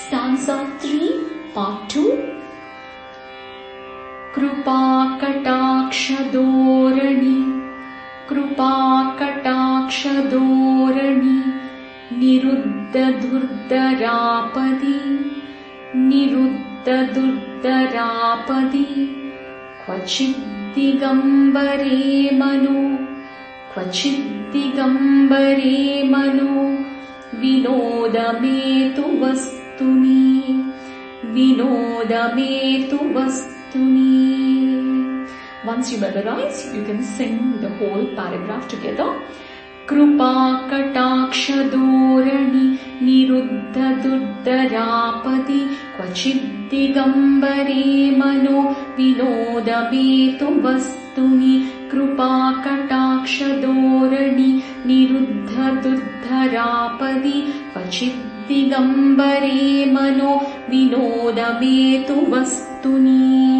Stanza 3, Part 2. कृपाकटाक्षदोरणि कृपाकटाक्षदोरणि निरुद्धदुर्दरापदि निरुद्धदुर्दरापदि क्वचिद्दिगम्बरे मनो क्वचिद्दिगम्बरे मनो तु विनोदमे तु वस्तुनि Once you memorize, you can sing the whole paragraph together. कृपाकटाक्षदोरणि निरुद्धदुर्दरापदि क्वचिद्दिगम्बरे मनो विनोदमेतु वस्तुनि कृपाकटाक्षदोरणि निरुद्धदुर्धरापदि क्वचिद्दिगम्बरे मनो विनोदमेतु वस्तुनि